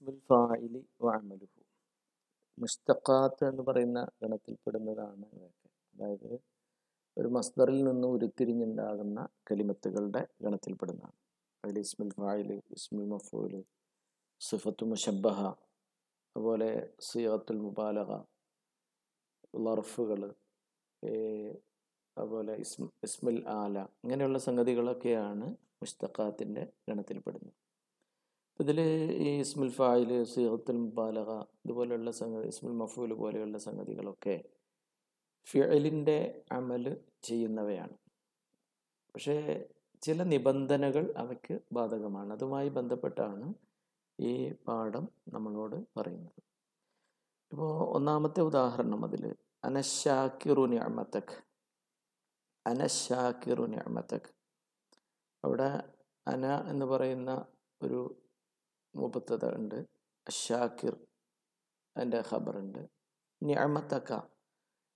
ഇസ്മുൽ ഫായിലി വഅമലുഹു. മുസ്തഖാത്ത് എന്ന് പറയുന്ന ഗണത്തിൽപ്പെടുന്നതാണ് ഇവയൊക്കെ. അതായത് ഒരു മസ്ദറിൽ നിന്ന് ഉരുത്തിരിഞ്ഞുണ്ടാകുന്ന കലിമത്തുകളുടെ ഗണത്തിൽപ്പെടുന്നതാണ്. അതിൽ ഇസ്മുൽ ഫായിൽ ഇസ്മുൽ മഫൂൽ സിഫത്തു മുഷബഹ അതുപോലെ സിയത്തുൽ മുബാലക ലർഫുകൾ അതുപോലെ ഇസ്മ ഇസ്മുൽ ആല ഇങ്ങനെയുള്ള സംഗതികളൊക്കെയാണ് മുസ്തഖാത്തിന്റെ ഗണത്തിൽപ്പെടുന്നത്. ഇതിൽ ഈ ഇസ്മുൽ ഫായിൽ സിയത്തുൽ മുബാലക ഇതുപോലെയുള്ള സംഗതി ഇസ്മുൽ മഫൂൽ പോലെയുള്ള സംഗതികളൊക്കെ ഫിയലിന്റെ അമൽ ചെയ്യുന്നവയാണ്. പക്ഷേ ചില നിബന്ധനകൾ അവയ്ക്ക് ബാധകമാണ്. അതുമായി ബന്ധപ്പെട്ടാണ് ഈ പാഠം നമ്മളോട് പറയുന്നത്. ഇപ്പോൾ ഒന്നാമത്തെ ഉദാഹരണം അതിൽ അനശാക്കിറു നിഅമത്തക് അനശാക്കിറു നിഅമത്തക് അവിടെ അന എന്ന് പറയുന്ന ഒരു മുപ്പത്തത ഉണ്ട്. ഷാക്കിർ അതിന്റെ ഖബറുണ്ട്. നിഅമത്തക്ക.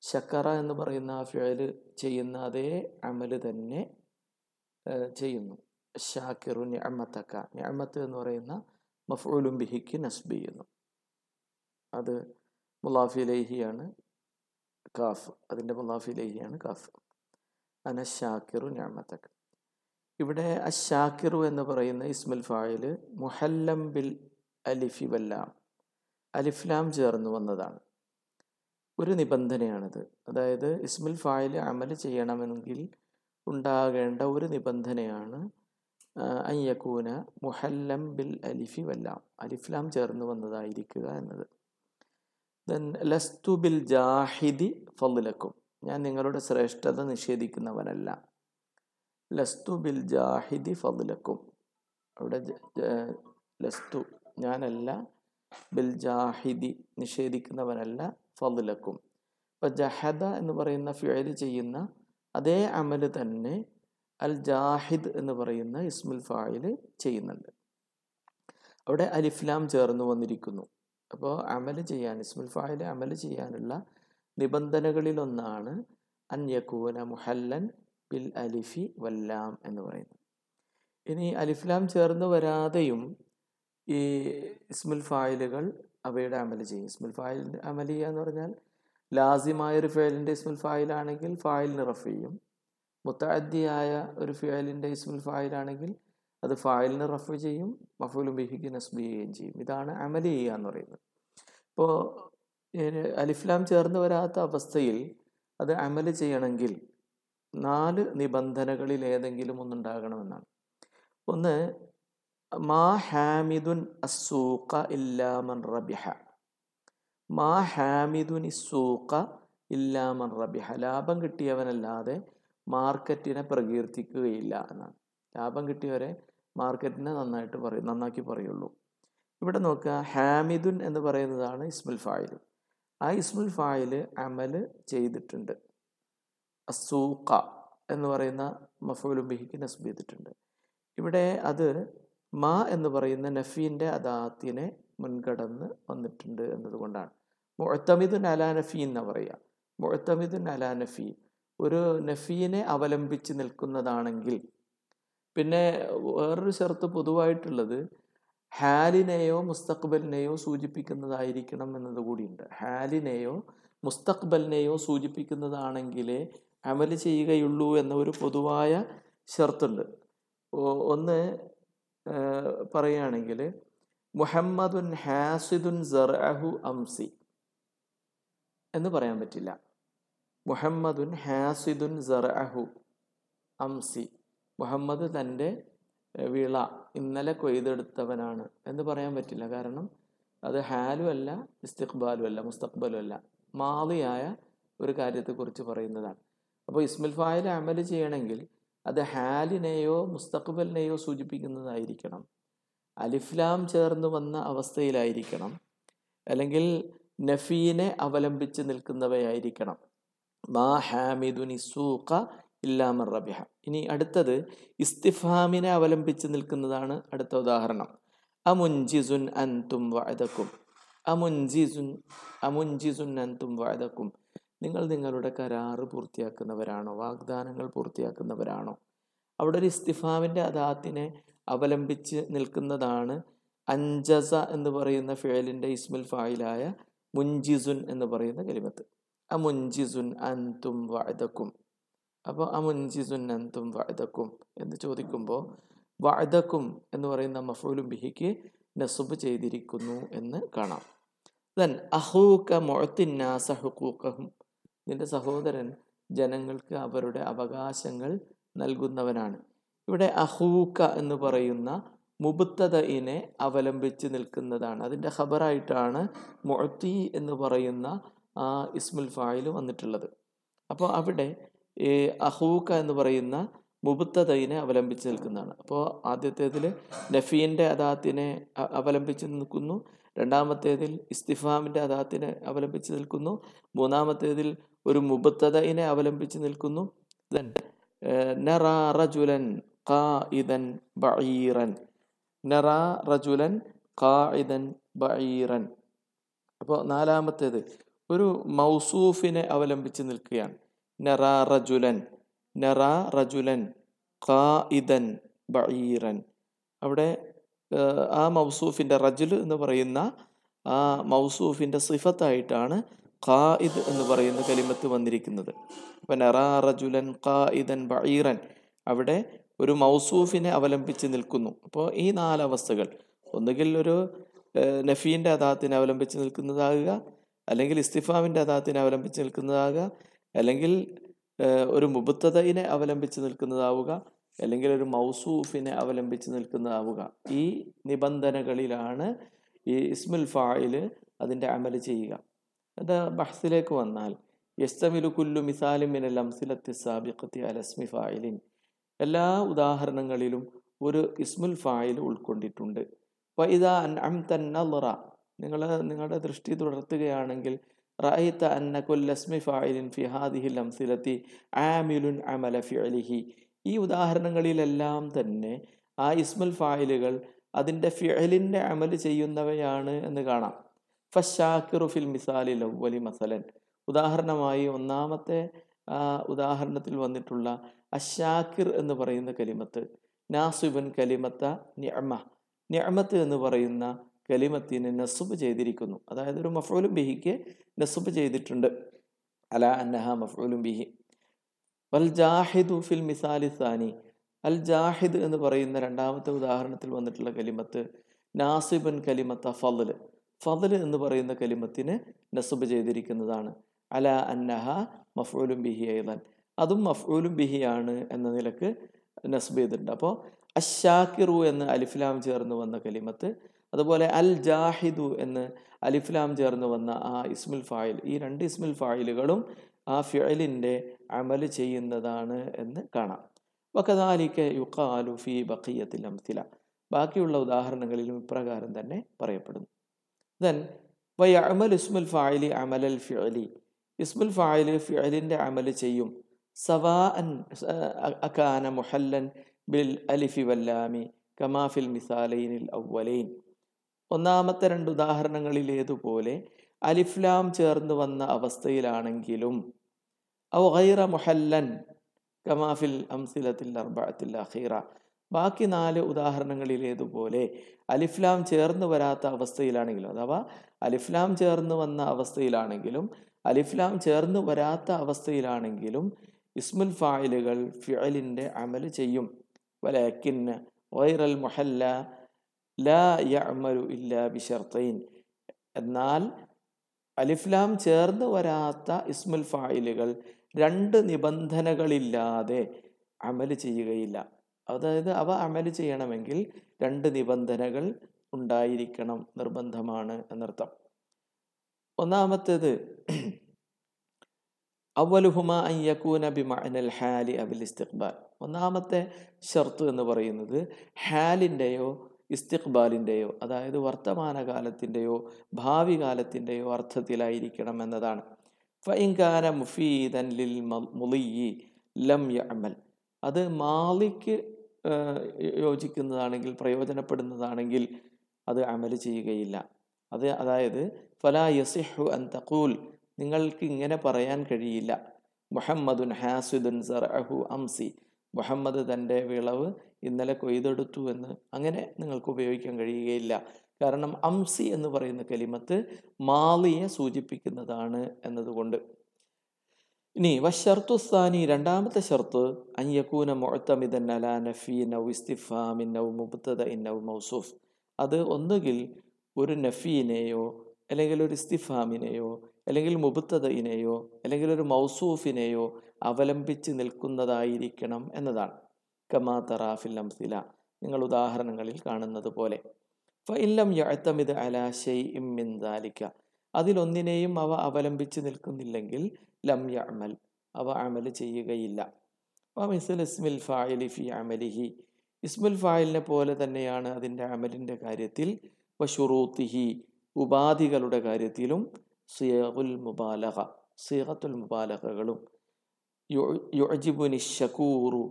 ഷക്കറ എന്ന് പറയുന്ന ആ ഫിഴൽ ചെയ്യുന്ന അതേ അമൽ തന്നെ ചെയ്യുന്നു. ഷാക്കിറു നിഅമത്തക്ക. നിഅമത്ത് എന്ന് പറയുന്ന മഫ്ഊലും ബിഹിക്ക് നസ്ബ് ചെയ്യുന്നു. അത് മുലാഫിലേഹിയാണ് കാഫ്. അതിന്റെ മുലാഫിലേഹിയാണ് കാഫ്. അന ഷാക്കിറു ഞാമത്തക്ക് ഇവിടെ അഷാക്കിറു എന്ന് പറയുന്ന ഇസ്മുൽ ഫായിൽ മുഹല്ലം ബിൽ അലിഫി വല്ലാം അലിഫ്ലാം ചേർന്ന് വന്നതാണ്. ഒരു നിബന്ധനയാണിത്. അതായത് ഇസ്മുൽ ഫായിൽ അമൽ ചെയ്യണമെങ്കിൽ ഉണ്ടാകേണ്ട ഒരു നിബന്ധനയാണ് അയ്യക്കൂന മുഹല്ലം ബിൽ അലിഫി വല്ലാം അലിഫ്ലാം ചേർന്ന് വന്നതായിരിക്കുക എന്നത്. ദെൻ ലസ്തു ബിൽ ജാഹിദി ഫലക്കും ഞാൻ നിങ്ങളുടെ ശ്രേഷ്ഠത നിഷേധിക്കുന്നവനല്ല. ലസ്തു ബിൽ ജാഹിദി ഫലക്കും അവിടെ ലസ്തു ഞാനല്ല ബിൽ ജാഹിദി നിഷേധിക്കുന്നവനല്ല ഫലക്കും ഇപ്പം ജഹദ എന്ന് പറയുന്ന ഫിഴൽ ചെയ്യുന്ന അതേ അമൽ തന്നെ അൽ ജാഹിദ് എന്ന് പറയുന്ന ഇസ്മുൽ ഫായിൽ ചെയ്യുന്നുണ്ട്. അവിടെ അലിഫ്ലാം ചേർന്ന് വന്നിരിക്കുന്നു. അപ്പോൾ അമൽ ചെയ്യാൻ ഇസ്മുൽ ഫായിൽ അമൽ ചെയ്യാനുള്ള നിബന്ധനകളിലൊന്നാണ് അന്യക്കൂന മുഹല്ലൻ ബിൽ അലിഫി വല്ലാം എന്ന് പറയുന്നു. ഇനി അലിഫ്ലാം ചേർന്ന് വരാതെയും ഈ ഇസ്മുൽ ഫായിലുകൾ അവയുടെ അമൽ ചെയ്യും. ഇസ്മുൽ ഫായിൽ അമൽ ചെയ്യുക എന്ന് പറഞ്ഞാൽ ലാസിമായ ഒരു ഫയലിന്റെ ഇസ്മുൽ ഫായിലാണെങ്കിൽ ഫായിലിന് റഫ് ചെയ്യും. മുത്തഅദ്ദിയായ ഒരു ഫിയലിന്റെ ഇസ്മുൽ ഫായിലാണെങ്കിൽ അത് ഫായിലിന് റഫ് ചെയ്യും. മഫൂലും ബിഹിക്ക് നസ്ബ് ചെയ്യുകയും ചെയ്യും. ഇതാണ് അമൽ ചെയ്യുക എന്ന് പറയുന്നത്. ഇപ്പോൾ അലിഫ്ലാം ചേർന്ന് വരാത്ത അവസ്ഥയിൽ അത് അമൽ ചെയ്യണമെങ്കിൽ നാല് നിബന്ധനകളിൽ ഏതെങ്കിലും ഒന്നുണ്ടാകണമെന്നാണ് ഒന്ന് മാ ഹാമിദുൻ അസൂക്ക ഇല്ലാമൻ റബിഹ മാ ഹാമിദുൻ ഇസൂക്ക ഇല്ലാമൻ റബിഹ ലാഭം കിട്ടിയവനല്ലാതെ മാർക്കറ്റിനെ പ്രകീർത്തിക്കുകയില്ല എന്നാണ്. ലാഭം കിട്ടിയവരെ മാർക്കറ്റിനെ നന്നായിട്ട് പറയും നന്നാക്കി പറയുള്ളൂ. ഇവിടെ നോക്കുക ഹാമിദുൻ എന്ന് പറയുന്നതാണ് ഇസ്മുൽ ഫായിൽ. ആ ഇസ്മുൽ ഫായിൽ അമൽ ചെയ്തിട്ടുണ്ട്. അസൂക്ക എന്ന് പറയുന്ന മഫൂലും ബിഹിക്ക് നസ്ബ് ചെയ്തിട്ടുണ്ട്. ഇവിടെ അത് മാ എന്ന് പറയുന്ന നഫീന്റെ അദാത്തിനെ മുൻകടന്ന് വന്നിട്ടുണ്ട് എന്നതുകൊണ്ടാണ്. മുഴത്തമിദുൻ അലാ നഫി എന്ന് പറയുക മുഴത്തമിദുൻ അലാ നഫി. ഒരു നഫീനെ അവലംബിച്ച് നിൽക്കുന്നതാണെങ്കിൽ. പിന്നെ വേറൊരു ഷർത്ത് പൊതുവായിട്ടുള്ളത് ഹാലിനെയോ മുസ്തഖ്ബലിനെയോ സൂചിപ്പിക്കുന്നതായിരിക്കണം എന്നത് കൂടിയുണ്ട്. ഹാലിനെയോ മുസ്തഖ്ബലിനെയോ സൂചിപ്പിക്കുന്നതാണെങ്കിലേ അമൽ ചെയ്യുകയുള്ളൂ എന്ന ഒരു പൊതുവായ ഷർത്തുണ്ട്. ഒന്ന് പറയുകയാണെങ്കിൽ മുഹമ്മദുൻ ഹാസിദുൻ സർഅഹു അംസി എന്ന് പറയാൻ പറ്റില്ല. മുഹമ്മദുൻ ഹാസിദുൻ സർഅഹു അംസി. മുഹമ്മദ് തന്റെ വിള ഇന്നലെ കൊയ്തെടുത്തവനാണ് എന്ന് പറയാൻ പറ്റില്ല. കാരണം അത് ഹാലും അല്ല ഇസ്തിഖ്ബാലും അല്ല മുസ്തഖ്ബലും അല്ല. മാളിയായ ഒരു കാര്യത്തെക്കുറിച്ച് പറയുന്നതാണ്. അപ്പോൾ ഇസ്മിൽ ഫായിൽ അമൽ ചെയ്യണമെങ്കിൽ അത് ഹാലിനെയോ മുസ്തഖബലിനെയോ സൂചിപ്പിക്കുന്നതായിരിക്കണം. അലിഫ്ലാം ചേർന്ന് വന്ന അവസ്ഥയിലായിരിക്കണം. അല്ലെങ്കിൽ നഫീനെ അവലംബിച്ച് നിൽക്കുന്നവയായിരിക്കണം. മാ ഹാമിദുനി സൂഖ ഇല്ലാമർ റബിഹ. ഇനി അടുത്തത് ഇസ്തിഫാമിനെ അവലംബിച്ച് നിൽക്കുന്നതാണ് അടുത്ത ഉദാഹരണം. അമുൻജിസുൻ അൻതും വഅദക്കും അമുൻജിസുൻ അമുൻജിസുൻ അൻതും വഅദക്കും നിങ്ങൾ നിങ്ങളുടെ കരാറ് പൂർത്തിയാക്കുന്നവരാണോ? വാഗ്ദാനങ്ങൾ പൂർത്തിയാക്കുന്നവരാണോ? അവിടെ ഒരു ഇസ്തിഫാമിന്റെ അദാത്തിനെ അവലംബിച്ച് നിൽക്കുന്നതാണ് അഞ്ചസ എന്ന് പറയുന്ന ഫേലിന്റെ ഇസ്മുൽ ഫായിലായ മുൻജിസുൻ എന്ന് പറയുന്ന കലിമത്ത്. അ മുൻജിസുൻ അൻതും വഅദക്കും അപ്പോൾ അ മുൻജിസുൻ അൻതും വഅദക്കും എന്ന് ചോദിക്കുമ്പോൾ വഅദക്കും എന്ന് പറയുന്ന മഫൂലും ബിഹിക്ക് നസുബ് ചെയ്തിരിക്കുന്നു എന്ന് കാണാം. ദൻ അഹൂക്ക മുഴത്തിന്നാസ ഹുക്കൂക്കഹും നിന്റെ സഹോദരൻ ജനങ്ങൾക്ക് അവരുടെ അവകാശങ്ങൾ നൽകുന്നവനാണ്. ഇവിടെ അഹൂക്ക എന്ന് പറയുന്ന മുബുത്തതയിനെ അവലംബിച്ച് നിൽക്കുന്നതാണ്. അതിന്റെ ഖബറായിട്ടാണ് മൊഴത്തി എന്ന് പറയുന്ന ആ ഇസ്മുൽ ഫായിൽ വന്നിട്ടുള്ളത്. അപ്പോൾ അവിടെ അഹൂക്ക എന്ന് പറയുന്ന മുബുത്തതയിനെ അവലംബിച്ച് നിൽക്കുന്നതാണ്. അപ്പോൾ ആദ്യത്തേതിൽ നഫീന്റെ അദാത്തിനെ അവലംബിച്ച് നിൽക്കുന്നു. രണ്ടാമത്തേതിൽ ഇസ്തിഫാമിന്റെ അദാത്തിനെ അവലംബിച്ച് നിൽക്കുന്നു. മൂന്നാമത്തേതിൽ ഒരു മുബത്തതയിനെ അവലംബിച്ച് നിൽക്കുന്നു. ദെൻ നറ റജുലൻ ഖായിദൻ ബഈറൻ. നറ റജുലൻ അപ്പോൾ നാലാമത്തേത് ഒരു മൗസൂഫിനെ അവലംബിച്ച് നിൽക്കുകയാണ്. നറ റജുലൻ നറ റജുലൻ ഖായിദൻ ബഈറൻ. അവിടെ ആ മൗസൂഫിന്റെ റജുൽ എന്ന് പറയുന്ന ആ മൗസൂഫിന്റെ സിഫത്തായിട്ടാണ് ഖായിദ് എന്ന് പറയുന്ന കലിമത്ത് വന്നിരിക്കുന്നത്. അപ്പം നറ റജുലൻ ഖായിദൻ ബഈറൻ. അവിടെ ഒരു മൗസൂഫിനെ അവലംബിച്ച് നിൽക്കുന്നു. അപ്പോൾ ഈ നാലവസ്ഥകൾ ഒന്നുകിൽ ഒരു നഫീന്റെ അദാത്തിനെ അവലംബിച്ച് നിൽക്കുന്നതാകുക അല്ലെങ്കിൽ ഇസ്തിഫാമിന്റെ അദാത്തിനെ അവലംബിച്ച് നിൽക്കുന്നതാകുക അല്ലെങ്കിൽ ഒരു മുബത്തതയിനെ അവലംബിച്ച് നിൽക്കുന്നതാവുക അല്ലെങ്കിൽ ഒരു മൗസൂഫിനെ അവലംബിച്ച് നിൽക്കുന്നതാവുക. ഈ നിബന്ധനകളിലാണ് ഈ ഇസ്മുൽ ഫായിൽ അതിന്റെ അമൽ ചെയ്യുക. അത് ബഹ്സിലേക്ക് വന്നാൽ യസ്തമിലു കുല്ലു മിസാലും മിനൽ അംസിലത്തി സാബിഖത്തി അലസ്മി ഫായിലിൻ. എല്ലാ ഉദാഹരണങ്ങളിലും ഒരു ഇസ്മുൽ ഫായിൽ ഉൾക്കൊണ്ടിട്ടുണ്ട്. അപ്പോൾ ഇതാ അൻഅംത തന്നറ നിങ്ങൾ നിങ്ങളുടെ ദൃഷ്ടി തുടർത്തുകയാണെങ്കിൽ റഅയ്ത അന്ന കുല്ലസ്മി ഫായിലിൻ ഫിഹാദിഹിൽ അംസിലത്തി ആമിലുൻ അമല ഫിഅലിഹി. ഈ ഉദാഹരണങ്ങളിലെല്ലാം തന്നെ ആ ഇസ്മുൽ ഫായിലുകൾ അതിന്റെ ഫിഅലിന്റെ അമൽ ചെയ്യുന്നവയാണ് എന്ന് കാണാം. ഫഷാക്കിറു ഫിൽ മിസാലിൽ ഒവ്വലി മസലൻ. ഉദാഹരണമായി ഒന്നാമത്തെ ഉദാഹരണത്തിൽ വന്നിട്ടുള്ള അഷാക്കിർ എന്ന് പറയുന്ന കലിമത്ത്. നാസുബൻ കലിമത്ത ഞമ ഞമത്ത് എന്ന് പറയുന്ന കലിമത്തിന് നസുബ് ചെയ്തിരിക്കുന്നു. അതായത് ഒരു മഫൂലും ബിഹിക്ക് നസുബ് ചെയ്തിട്ടുണ്ട്. അല അന്നഹ മഫൂലും ബിഹി. വൽ ജാഹിദു ഫിൽ മിസാലി സാനി. അൽ ജാഹിദ് എന്ന് പറയുന്ന രണ്ടാമത്തെ ഉദാഹരണത്തിൽ വന്നിട്ടുള്ള കലിമത്ത് നാസിബൻ കലിമത്ത ഫضൽ ഫضൽ എന്ന് പറയുന്ന കലിമത്തിന് നസുബ് ചെയ്തിരിക്കുന്നതാണ്. അല അന്നഹ മഫ്ഊലും ബിഹി ഐദൻ അതും മഫ്ഊലും ആണ് എന്ന നിലയ്ക്ക് നസ്ബ് ചെയ്തിട്ടുണ്ട്. അപ്പോൾ അഷാക്കിറു എന്ന് അലിഫ്ലാം ചേർന്ന് വന്ന കലിമത്ത് അതുപോലെ അൽ ജാഹിദു എന്ന് അലിഫ്ലാം ചേർന്ന് വന്ന ആ ഇസ്മുൽ ഫായിൽ ഈ രണ്ട് ഇസ്മുൽ ഫായിലുകളും ആ ഫിഅലിന്റെ അമൽ ചെയ്യുന്നതാണ് എന്ന് കാണാം. വക്കതാലിക്ക് യുക്കാലു ഫി ബഖിയത്തിൽ അംസില. ബാക്കിയുള്ള ഉദാഹരണങ്ങളിലും ഇപ്രകാരം തന്നെ പറയപ്പെടുന്നു. ദെൻ വയഅമൽ ഇസ്മുൽ ഫായിലി അമലൽ ഫിഅലി. ഇസ്മുൽ ഫായിലി ഫിഅലിന്റെ അമൽ ചെയ്യും. സവാ അൻ അക്കാന മുഹല്ലൻ ബിൽ അലിഫി വല്ലാമി കമാഫിൽ മിസാലൈനിൽ അവലൈൻ ഒന്നാമത്തെ രണ്ട് ഉദാഹരണങ്ങളിലേതുപോലെ അലിഫ്ലാം ചേർന്ന് വന്ന അവസ്ഥയിലാണെങ്കിലും ഔ ഗൈറ മുഹല്ലൻ കമാഫിൽ അംസിലത്തിൽ അർബത്തിൽ അഖീറ. ബാക്കി നാല് ഉദാഹരണങ്ങളിലേതുപോലെ അലിഫ്ലാം ചേർന്ന് വരാത്ത അവസ്ഥയിലാണെങ്കിലും അഥവാ അലിഫ്ലാം ചേർന്ന് വന്ന അവസ്ഥയിലാണെങ്കിലും അലിഫ്ലാം ചേർന്ന് വരാത്ത അവസ്ഥയിലാണെങ്കിലും ഇസ്മുൽ ഫായിലുകൾ ഫിഅലിന്റെ അമൽ ചെയ്യും. വലക്കിന് വൈറൽ മൊഹല്ല ലാ യഅമലു ഇല്ലാ ബിഷർത്തൈൻ. എന്നാൽ അലിഫ്ലാം ചേർന്ന് വരാത്ത ഇസ്മുൽ ഫായിലുകൾ രണ്ട് നിബന്ധനകളില്ലാതെ അമൽ ചെയ്യുകയില്ല. അതായത് അവ അമൽ ചെയ്യണമെങ്കിൽ രണ്ട് നിബന്ധനകൾ ഉണ്ടായിരിക്കണം നിർബന്ധമാണ് എന്നർത്ഥം. ഒന്നാമത്തേത് അവലുഹുമ അയ്യക്കൂന ബി മഅനൽ ഹാലി അബിൽ ഇസ്തിഖ്ബാൽ. ഒന്നാമത്തെ ഷർത്ത് എന്ന് പറയുന്നത് ഹാലിന്റെയോ ഇസ്തിഖ്ബാലിന്റെയോ അതായത് വർത്തമാനകാലത്തിന്റെയോ ഭാവി കാലത്തിന്റെയോ അർത്ഥത്തിലായിരിക്കണം എന്നതാണ്. ഫൈങ്കാന മുഫീദൻ ലിൽ മുളിയി ലം യമൽ അത് മാലിക്ക് യോജിക്കുന്നതാണെങ്കിൽ പ്രയോജനപ്പെടുന്നതാണെങ്കിൽ അത് അമൽ ചെയ്യുകയില്ല. അത് അതായത് ഫലാ യസിഹു അൻ തഖൂൽ നിങ്ങൾക്ക് ഇങ്ങനെ പറയാൻ കഴിയില്ല. മുഹമ്മദുൻ ഹാസിദുൻ സർഅഹു അംസി മുഹമ്മദ് തന്റെ വിളവ് ഇന്നലെ കൊയ്തെടുത്തു എന്ന് അങ്ങനെ നിങ്ങൾക്ക് ഉപയോഗിക്കാൻ കഴിയുകയില്ല. കാരണം അംസി എന്ന് പറയുന്ന കലിമത്ത് മാളിയെ സൂചിപ്പിക്കുന്നതാണ് എന്നതുകൊണ്ട്. ഇനി വഷർത്തുസ്ഥാനി രണ്ടാമത്തെ ഷർത്ത് അയ്യക്കൂന മുഴത്തമിതൻ അല നഫി നൗ ഇസ്തിഫാമിൻ നൗ മുബത്തദ ഇൻ നൗ മൗസൂഫ്. അത് ഒന്നുകിൽ ഒരു നഫീനെയോ അല്ലെങ്കിൽ ഒരു ഇസ്തിഫാമിനെയോ അല്ലെങ്കിൽ മുബത്തതയിനെയോ അല്ലെങ്കിൽ ഒരു മൗസൂഫിനെയോ അവലംബിച്ച് നിൽക്കുന്നതായിരിക്കണം എന്നതാണ്. കമാ തറാഫിൽ അംസില. നിങ്ങൾ ഉദാഹരണങ്ങളിൽ കാണുന്നത് പോലെ. ഫഇല്ലം യഴത്തമിത് അലാ ഇം മിൻ ദാലിക്ക അതിലൊന്നിനെയും അവ അവലംബിച്ച് നിൽക്കുന്നില്ലെങ്കിൽ ലം യഅമൽ. അവ അമൽ ചെയ്യുകയില്ല. വമിസൽ ഇസ്മിൽ ഫായിലി ഫി അമലിഹി. ഇസ്മുൽ ഫായിലിനെ പോലെ തന്നെയാണ് അതിന്റെ അമലിന്റെ കാര്യത്തിൽ വഷുറൂത്തിഹി ഉപാധികളുടെ കാര്യത്തിലും സിയഹുൽ മുബാലഹ സിയഹത്തുൽ മുബാലഹകളും യുഅജിബുനി ഷക്കൂറു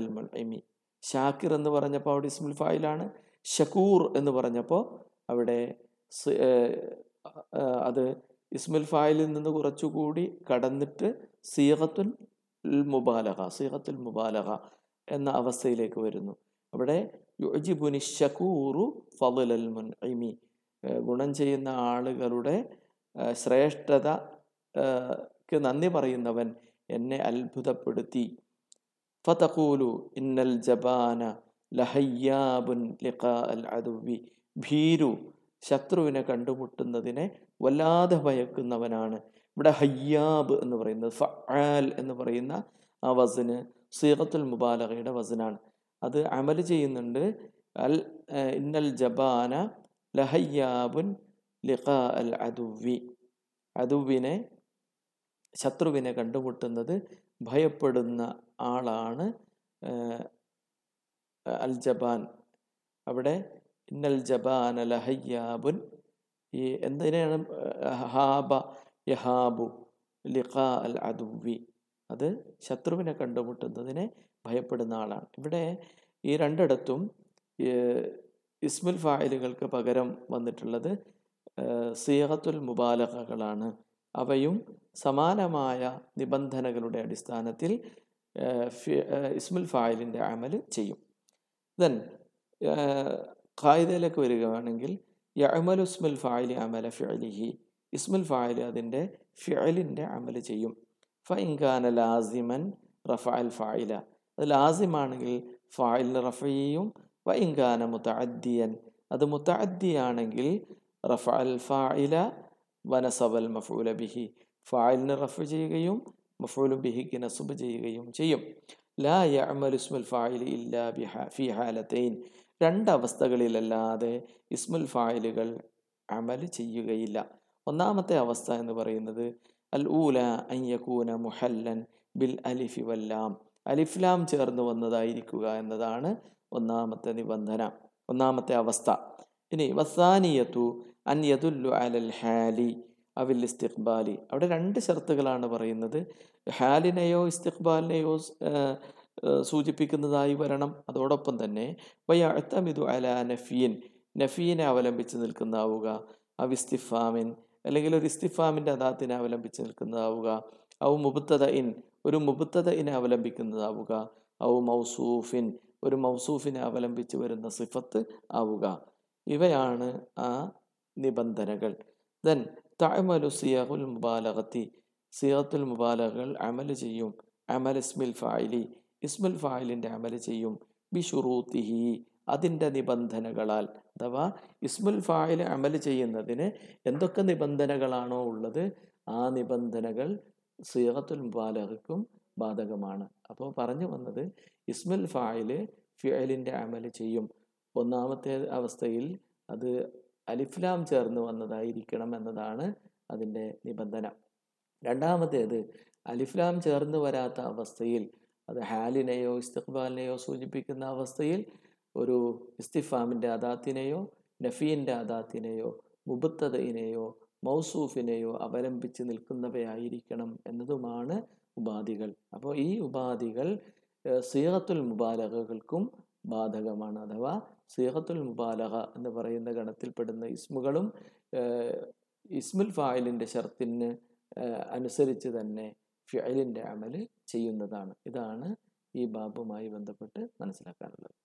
അൽ മുൽഇമി ഷാക്കിർ എന്ന് പറഞ്ഞപ്പോൾ അവിടെ ഇസ്മുൽ ഫായിലാണ് ഷക്കൂർ എന്ന് പറഞ്ഞപ്പോൾ അവിടെ അത് ഇസ്മുൽ ഫായിലിൽ നിന്ന് കുറച്ചുകൂടി കടന്നിട്ട് സീഹത്തുൽ മുബാലഹ സീഹത്തുൽ മുബാലഹ എന്ന അവസ്ഥയിലേക്ക് വരുന്നു. അവിടെ യുജിബുനി ഗുണം ചെയ്യുന്ന ആളുകളുടെ ശ്രേഷ്ഠതക്ക് നന്ദി പറയുന്നവൻ എന്നെ അത്ഭുതപ്പെടുത്തി. ഫതഖൂലു ഇന്നൽ ജബാന ലഹയ്യാബുൻ ലിഖാ അൽ അദുവി ഭീരു ശത്രുവിനെ കണ്ടുമുട്ടുന്നതിനെ വല്ലാതെ ഭയക്കുന്നവനാണ്. ഇവിടെ ഹയ്യാബ് എന്ന് പറയുന്നത് ഫആൽ എന്ന് പറയുന്ന ആ വസന് സീറത്തുൽ മുബാലകയുടെ വസനാണ്. അത് അമൽ ചെയ്യുന്നുണ്ട് അൽ ഇന്നൽ ജബാന ലഹയ്യാബുൻ ലിഖാ അൽ അദുവി അദുവിനെ ശത്രുവിനെ കണ്ടുമുട്ടുന്നത് ഭയപ്പെടുന്ന ആളാണ് അൽ ജബാൻ. അവിടെ ഇന്നൽ ജബാന ലഹയ്യാബുൻ ഈ എന്തിനാണ് ഹാബ യഹാബു ലിഖാ അൽ അദുവി അത് ശത്രുവിനെ കണ്ടുമുട്ടുന്നതിനെ ഭയപ്പെടുന്ന ആളാണ്. ഇവിടെ ഈ രണ്ടിടത്തും ഇസ്മുൽ ഫായലുകൾക്ക് പകരം വന്നിട്ടുള്ളത് സിയഹത്തുൽ മുബാലകകളാണ് അവയും സമാനമായ നിബന്ധനകളുടെ അടിസ്ഥാനത്തിൽ ഇസ്മുൽ ഫായലിന്റെ അമൽ ചെയ്യും. ദെൻ ഖായിദയിലേക്ക് വരികയാണെങ്കിൽ യമൽ ഇസ്മുൽ ഫായിലി അമല ഫിഅലിഹി ഇസ്മുൽ ഫായിൽ അതിന്റെ ഫിഅലിന്റെ അമൽ ചെയ്യും. ഫൈൻഖാന ലാസിമൻ റഫ അൽ ഫായില അത് ലാസിമാണെങ്കിൽ ഫായിലിന് റഫ ചെയ്യും. വൈൻഖാന മുത്തഅദ്ദിയൻ അത് മുത്തഅദ്ദിയാണെങ്കിൽ റഫ അൽ ഫായില വനസബൽ മഫൂല ബിഹി. ഫായിലിന് റഫ് ചെയ്യുകയും മഫൂലു ബിഹിക്ക് നസുബ് ചെയ്യുകയും ചെയ്യും. ലാ യഅമൽ ഇസ്മുൽ ഫായിൽ ഇല്ലാ ബിഹ ഫി ഹാലത്തൈൻ രണ്ട് അവസ്ഥകളിലല്ലാതെ ഇസ്മുൽ ഫായിലുകൾ അമൽ ചെയ്യുകയില്ല. ഒന്നാമത്തെ അവസ്ഥ എന്ന് പറയുന്നത് അൽ ഊല അയ്യക്കൂന മുഹല്ലൻ ബിൽ അലിഫി വല്ലാം അലിഫ്ലാം ചേർന്ന് വന്നതായിരിക്കുക എന്നതാണ് ഒന്നാമത്തെ നിബന്ധന ഒന്നാമത്തെ അവസ്ഥ. ഇനി വസാനിയത്തു അൻ യദുല്ലു അലൽ ഹാലി അവിൽ ഇസ്തിഖ്ബാലി. അവിടെ രണ്ട് ഷർത്തുകളാണ് പറയുന്നത്. ഹാലിനെയോ ഇസ്തിഖ്ബാലിനെയോ സൂചിപ്പിക്കുന്നതായി വരണം. അതോടൊപ്പം തന്നെ വയഅത്തമിദു അല നഫീൻ നഫീനെ അവലംബിച്ച് നിൽക്കുന്നതാവുക. അവിസ്തിഫാമിൻ അല്ലെങ്കിൽ ഒരു ഇസ്തിഫാമിന്റെ അദാത്തിനെ അവലംബിച്ച് നിൽക്കുന്നതാവുക. ഔ മുബത്തത ഇൻ ഒരു മുബത്തത ഇനെ അവലംബിക്കുന്നതാവുക. ഔ മൗസൂഫിൻ ഒരു മൗസൂഫിനെ അവലംബിച്ച് വരുന്ന സിഫത്ത് ആവുക. ഇവയാണ് ആ നിബന്ധനകൾ. ദെൻ തഅമലു സിയഹുൽ മുബാലകത്തി സിയത്തുൽ മുബാലകൾ അമൽ ചെയ്യും. അമൽ ഇസ്മിൽ ഫായിലി ഇസ്മുൽ ഫായിലിന്റെ അമൽ ചെയ്യും. ബിഷുറൂത്തിഹി അതിന്റെ നിബന്ധനകളാൽ. അഥവാ ഇസ്മുൽ ഫായിൽ അമൽ ചെയ്യുന്നതിന് എന്തൊക്കെ നിബന്ധനകളാണോ ഉള്ളത്? ആ നിബന്ധനകൾ സീറത്തുൽ മുബാലഹക്കും ബാധകമാണ്. അപ്പോൾ പറഞ്ഞു വന്നത് ഇസ്മുൽ ഫായിൽ ഫിയലിന്റെ അമൽ ചെയ്യും. ഒന്നാമത്തെ അവസ്ഥയിൽ അത് അലിഫ്ലാം ചേർന്ന് വന്നതായിരിക്കണം എന്നതാണ് അതിന്റെ നിബന്ധന. രണ്ടാമത്തേത് അലിഫ്ലാം ചേർന്ന് വരാത്ത അവസ്ഥയിൽ അത് ഹാലിനെയോ ഇസ്തിഖ്ബാലിനെയോ സൂചിപ്പിക്കുന്ന അവസ്ഥയിൽ ഒരു ഇസ്തിഫാമിന്റെ അദാത്തിനെയോ നഫീന്റെ അദാത്തിനെയോ മുബത്തതയിനെയോ മൗസൂഫിനെയോ അവലംബിച്ച് നിൽക്കുന്നവയായിരിക്കണം എന്നതുമാണ് ഉപാധികൾ. അപ്പോൾ ഈ ഉപാധികൾ സീഹത്തുൽ മുബാലകൾക്കും ബാധകമാണ്. അഥവാ സീഹത്തുൽ മുബാലക എന്ന് പറയുന്ന ഗണത്തിൽപ്പെടുന്ന ഇസ്മുകളും ഇസ്മുൽ ഫായിലിന്റെ ഷർത്തിന് അനുസരിച്ച് തന്നെ ഫിഅലിന്റെ അമൽ ചെയ്യുന്നതാണ്. ഇതാണ് ഈ ബാബുമായി ബന്ധപ്പെട്ട് മനസ്സിലാക്കാനുള്ളത്.